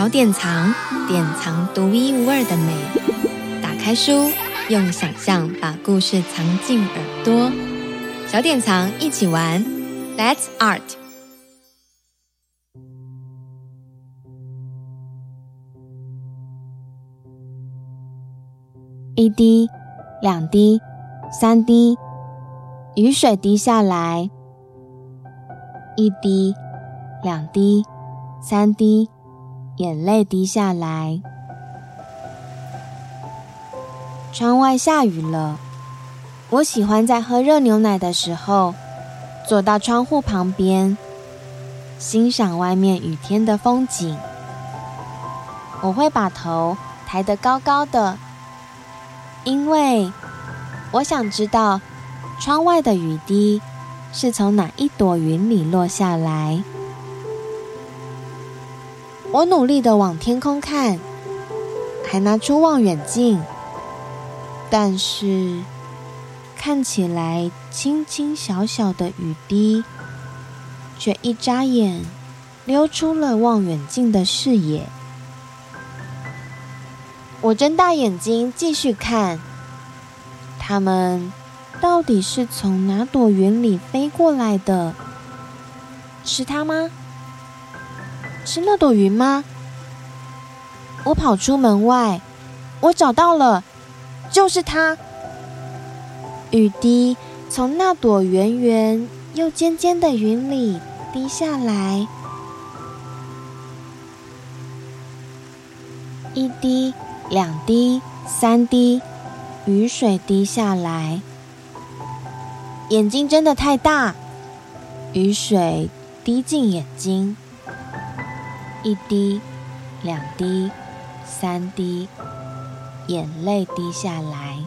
小典藏，典藏独一无二的美。打开书，用想象把故事藏进耳朵。小典藏一起玩，Let's Art。一滴，两滴，三滴，雨水滴下来。一滴，两滴，三滴，眼泪滴下来。窗外下雨了，我喜欢在喝热牛奶的时候，坐到窗户旁边，欣赏外面雨天的风景。我会把头抬得高高的，因为我想知道窗外的雨滴。是从哪一朵云里落下来？我努力地往天空看，还拿出望远镜，但是看起来轻轻小小的雨滴，却一眨眼溜出了望远镜的视野。我睁大眼睛继续看，它们。到底是从哪朵云里飞过来的？是它吗？是那朵云吗？我跑出门外，我找到了，就是它。雨滴从那朵圆圆又尖尖的云里滴下来，一滴、两滴、三滴，雨水滴下来。眼睛睁得太大，雨水滴进眼睛，一滴、两滴、三滴，眼泪滴下来。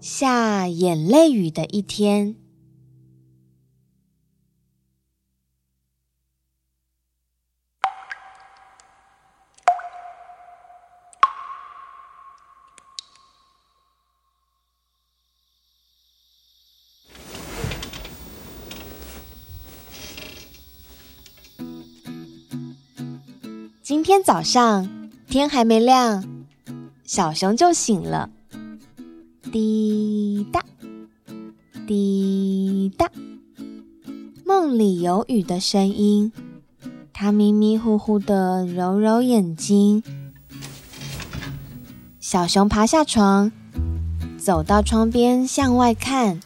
下眼泪雨的一天。今天早上天还没亮，小熊就醒了。滴答，滴答，梦里有雨的声音。它迷迷糊糊的揉揉眼睛。小熊爬下床，走到窗边向外看。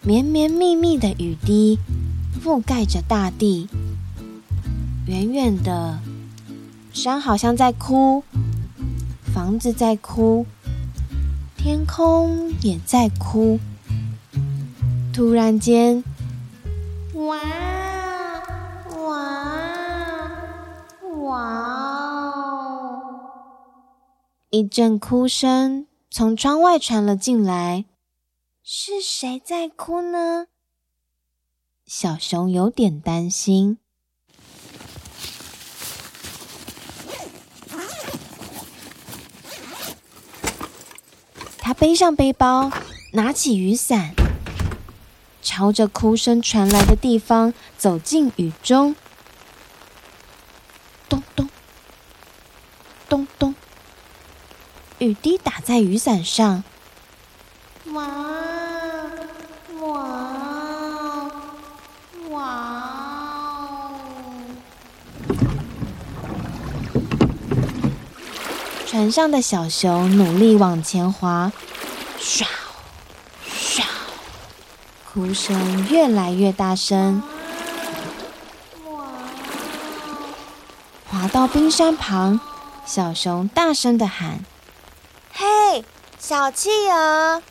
绵绵密密的雨滴覆盖着大地。远远的，山好像在哭，房子在哭，天空也在哭。突然间，哇哇哇！一阵哭声从窗外传了进来。是谁在哭呢？小熊有点担心。他背上背包，拿起雨伞，朝着哭声传来的地方走进雨中。咚咚咚咚，雨滴打在雨伞上。哇船上的小熊努力往前划，唰唰，哭声越来越大声。哇！滑到冰山旁，小熊大声地喊：“嘿，小企鹅，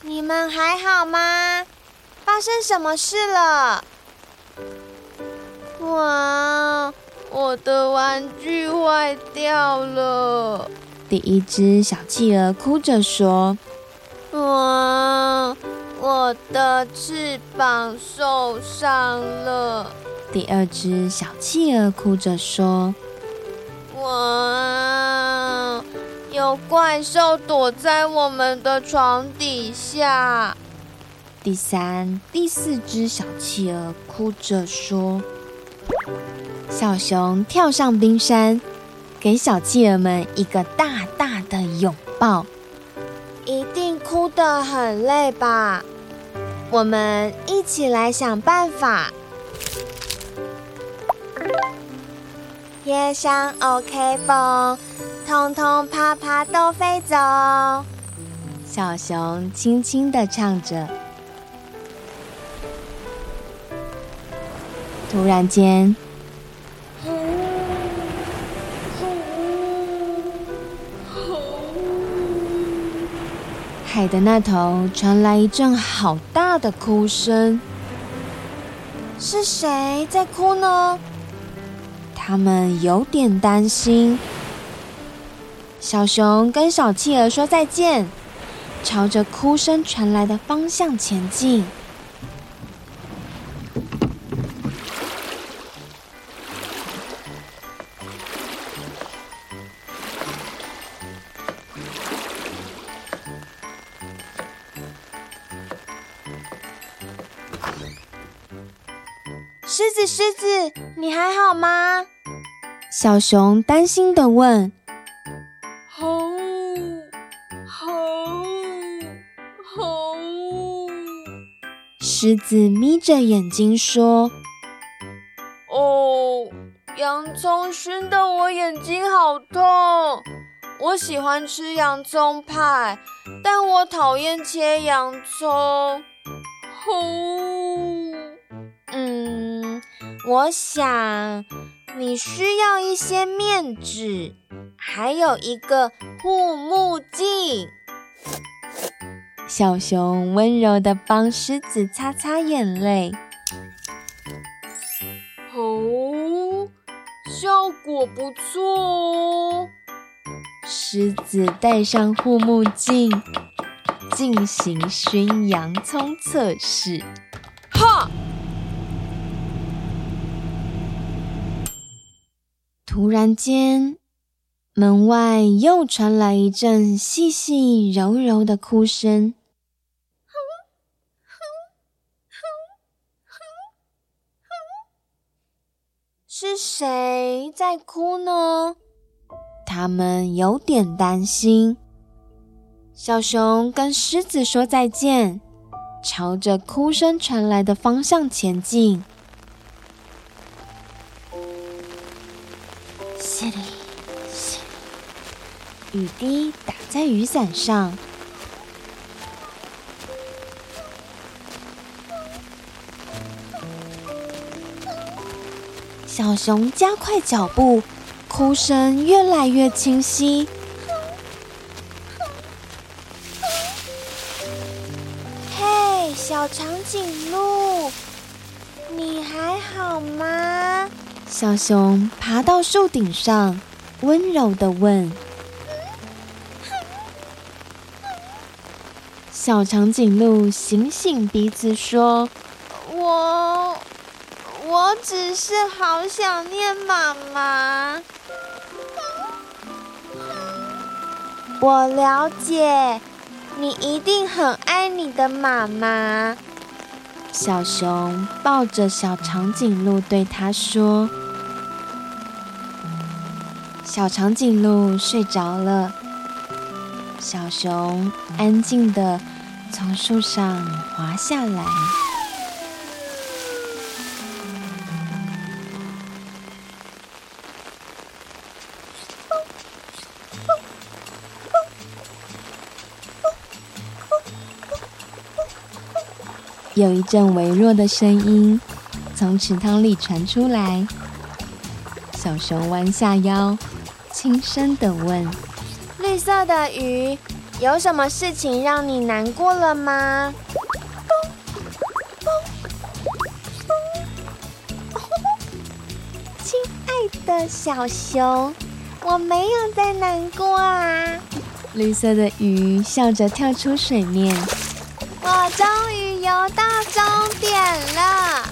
你们还好吗？发生什么事了？”哇，我的玩具坏掉了。第一只小企鹅哭着说：“我我的翅膀受伤了。”第二只小企鹅哭着说：“我有怪兽躲在我们的床底下。第三、第四只小企鹅哭着说：“小熊跳上冰山，给小企鹅们一个大拥抱。一定哭得很累吧？我们一起来想办法。”贴上 OK 风，通通啪啪都飞走。小熊轻轻地唱着。突然间，海的那头传来一阵好大的哭声。是谁在哭呢？他们有点担心。小熊跟小企鹅说再见，朝着哭声传来的方向前进。狮子，狮子，你还好吗？小熊担心的问。吼吼吼！狮子眯着眼睛说：“哦，洋葱熏得我眼睛好痛。我喜欢吃洋葱派，但我讨厌切洋葱。”吼。我想你需要一些面纸，还有一个护目镜。小熊温柔地帮狮子擦擦眼泪。哦，效果不错哦。狮子戴上护目镜，进行熏洋葱测试。哈！突然间，门外又传来一阵细细柔柔的哭声。是谁在哭呢？他们有点担心。小熊跟狮子说再见，朝着哭声传来的方向前进。雨滴打在雨伞上。小熊加快脚步，哭声越来越清晰。嘿，小长颈鹿，你还好吗？小熊爬到树顶上，温柔的问：“小长颈鹿醒醒鼻子说：‘我，我只是好想念妈妈。’我了解，你一定很爱你的妈妈。”小熊抱着小长颈鹿，对它说。小长颈鹿睡着了，小熊安静的从树上滑下来。有一阵微弱的声音从池塘里传出来，小熊弯下腰。轻声的问：“绿色的鱼，有什么事情让你难过了吗？”亲爱的小熊，我没有在难过啊。绿色的鱼笑着跳出水面。我终于游到终点了，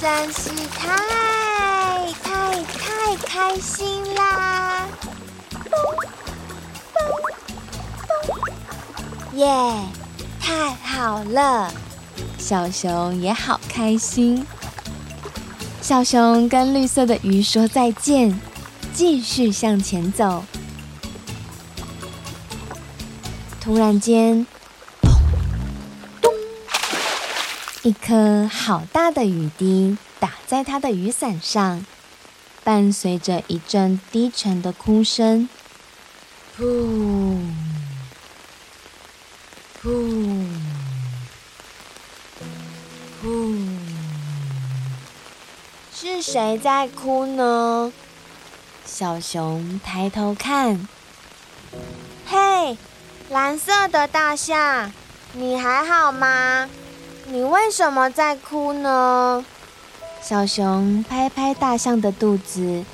真是太太太开心啦！耶太好了，小熊也好开心。小熊跟绿色的鱼说再见，继续向前走。突然间，咚！一颗好大的雨滴打在他的雨伞上，伴随着一阵低沉的哭声。呼！呼！呼！是谁在哭呢？小熊抬头看，嘿，蓝色的大象，你还好吗？你为什么在哭呢？小熊拍拍大象的肚子，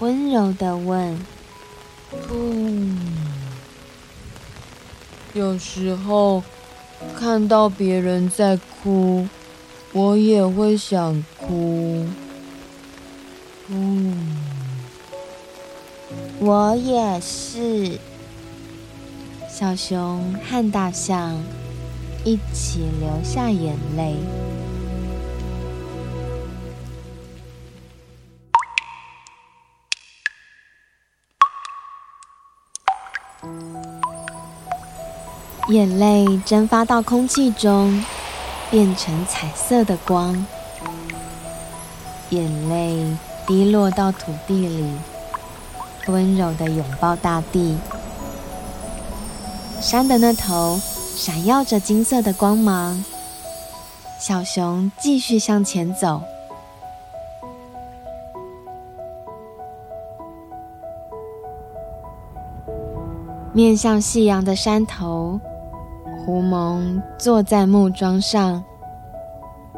温柔的问：“嗯。”有时候看到别人在哭，我也会想哭。嗯，我也是。小熊和大象一起流下眼泪。眼泪蒸发到空气中，变成彩色的光。眼泪滴落到土地里，温柔的拥抱大地。山的那头闪耀着金色的光芒。小熊继续向前走，面向夕阳的山头。狐獴坐在木桩上，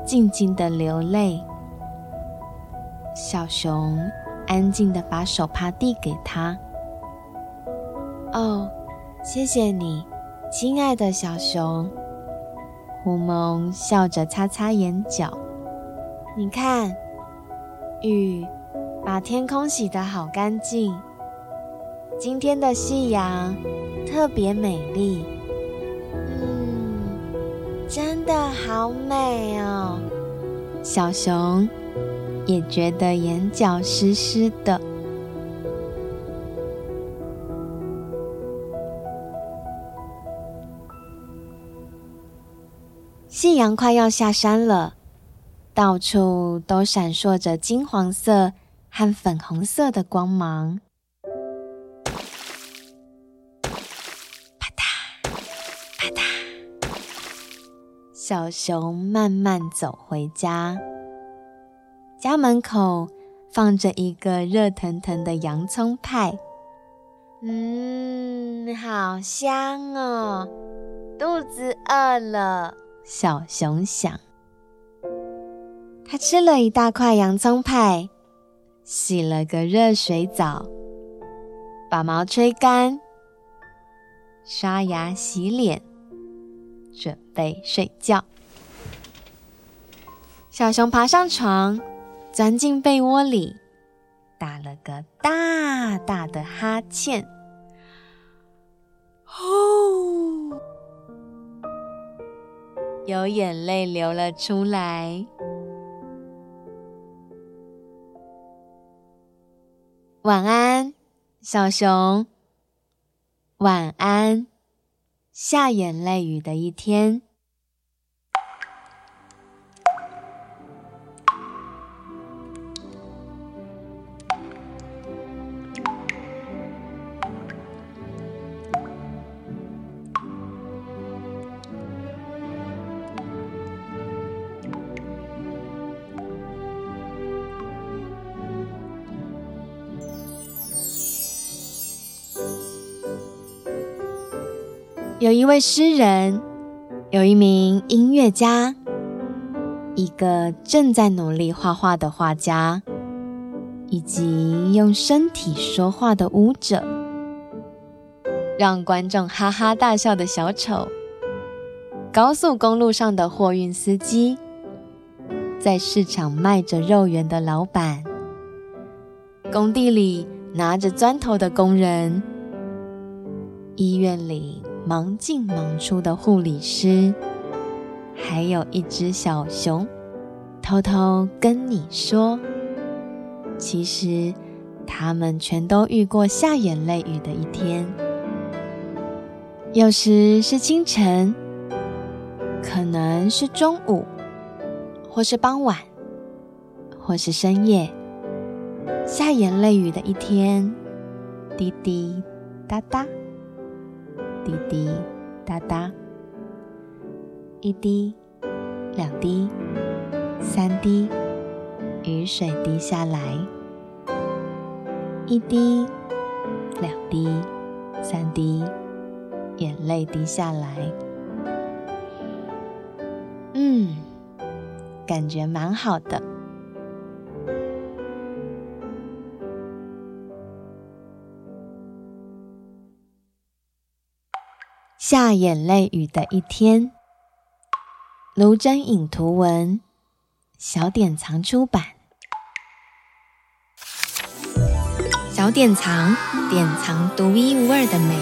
静静的流泪。小熊安静的把手帕递给他。哦，谢谢你，亲爱的小熊。狐獴笑着擦擦眼角。你看，雨把天空洗得好干净。今天的夕阳特别美丽。真的好美哦，小熊也觉得眼角湿湿的。夕阳快要下山了，到处都闪烁着金黄色和粉红色的光芒。小熊慢慢走回家，家门口放着一个热腾腾的洋葱派。嗯，好香哦，肚子饿了。小熊想，他吃了一大块洋葱派，洗了个热水澡，把毛吹干，刷牙洗脸。准备睡觉。小熊爬上床，钻进被窝里，打了个大大的哈欠。哦，有眼泪流了出来。晚安，小熊。晚安。下眼泪雨的一天。有一位诗人，有一名音乐家，一个正在努力画画的画家，以及用身体说话的舞者，让观众哈哈大笑的小丑，高速公路上的货运司机，在市场卖着肉圆的老板，工地里拿着砖头的工人，医院里。忙进忙出的护理师，还有一只小熊，偷偷跟你说，其实他们全都遇过下眼泪雨的一天。有时是清晨，可能是中午，或是傍晚，或是深夜。下眼泪雨的一天，滴滴答答，滴滴答答，一滴、两滴、三滴，雨水滴下来，一滴、两滴、三滴，眼泪滴下来。嗯，感觉蛮好的。下眼泪雨的一天，卢真颖图文，小典藏出版。小典藏，典藏独一无二的美。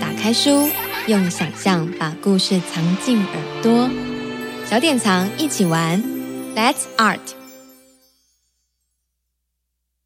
打开书，用想象把故事藏进耳朵。小典藏，一起玩，Let's Art。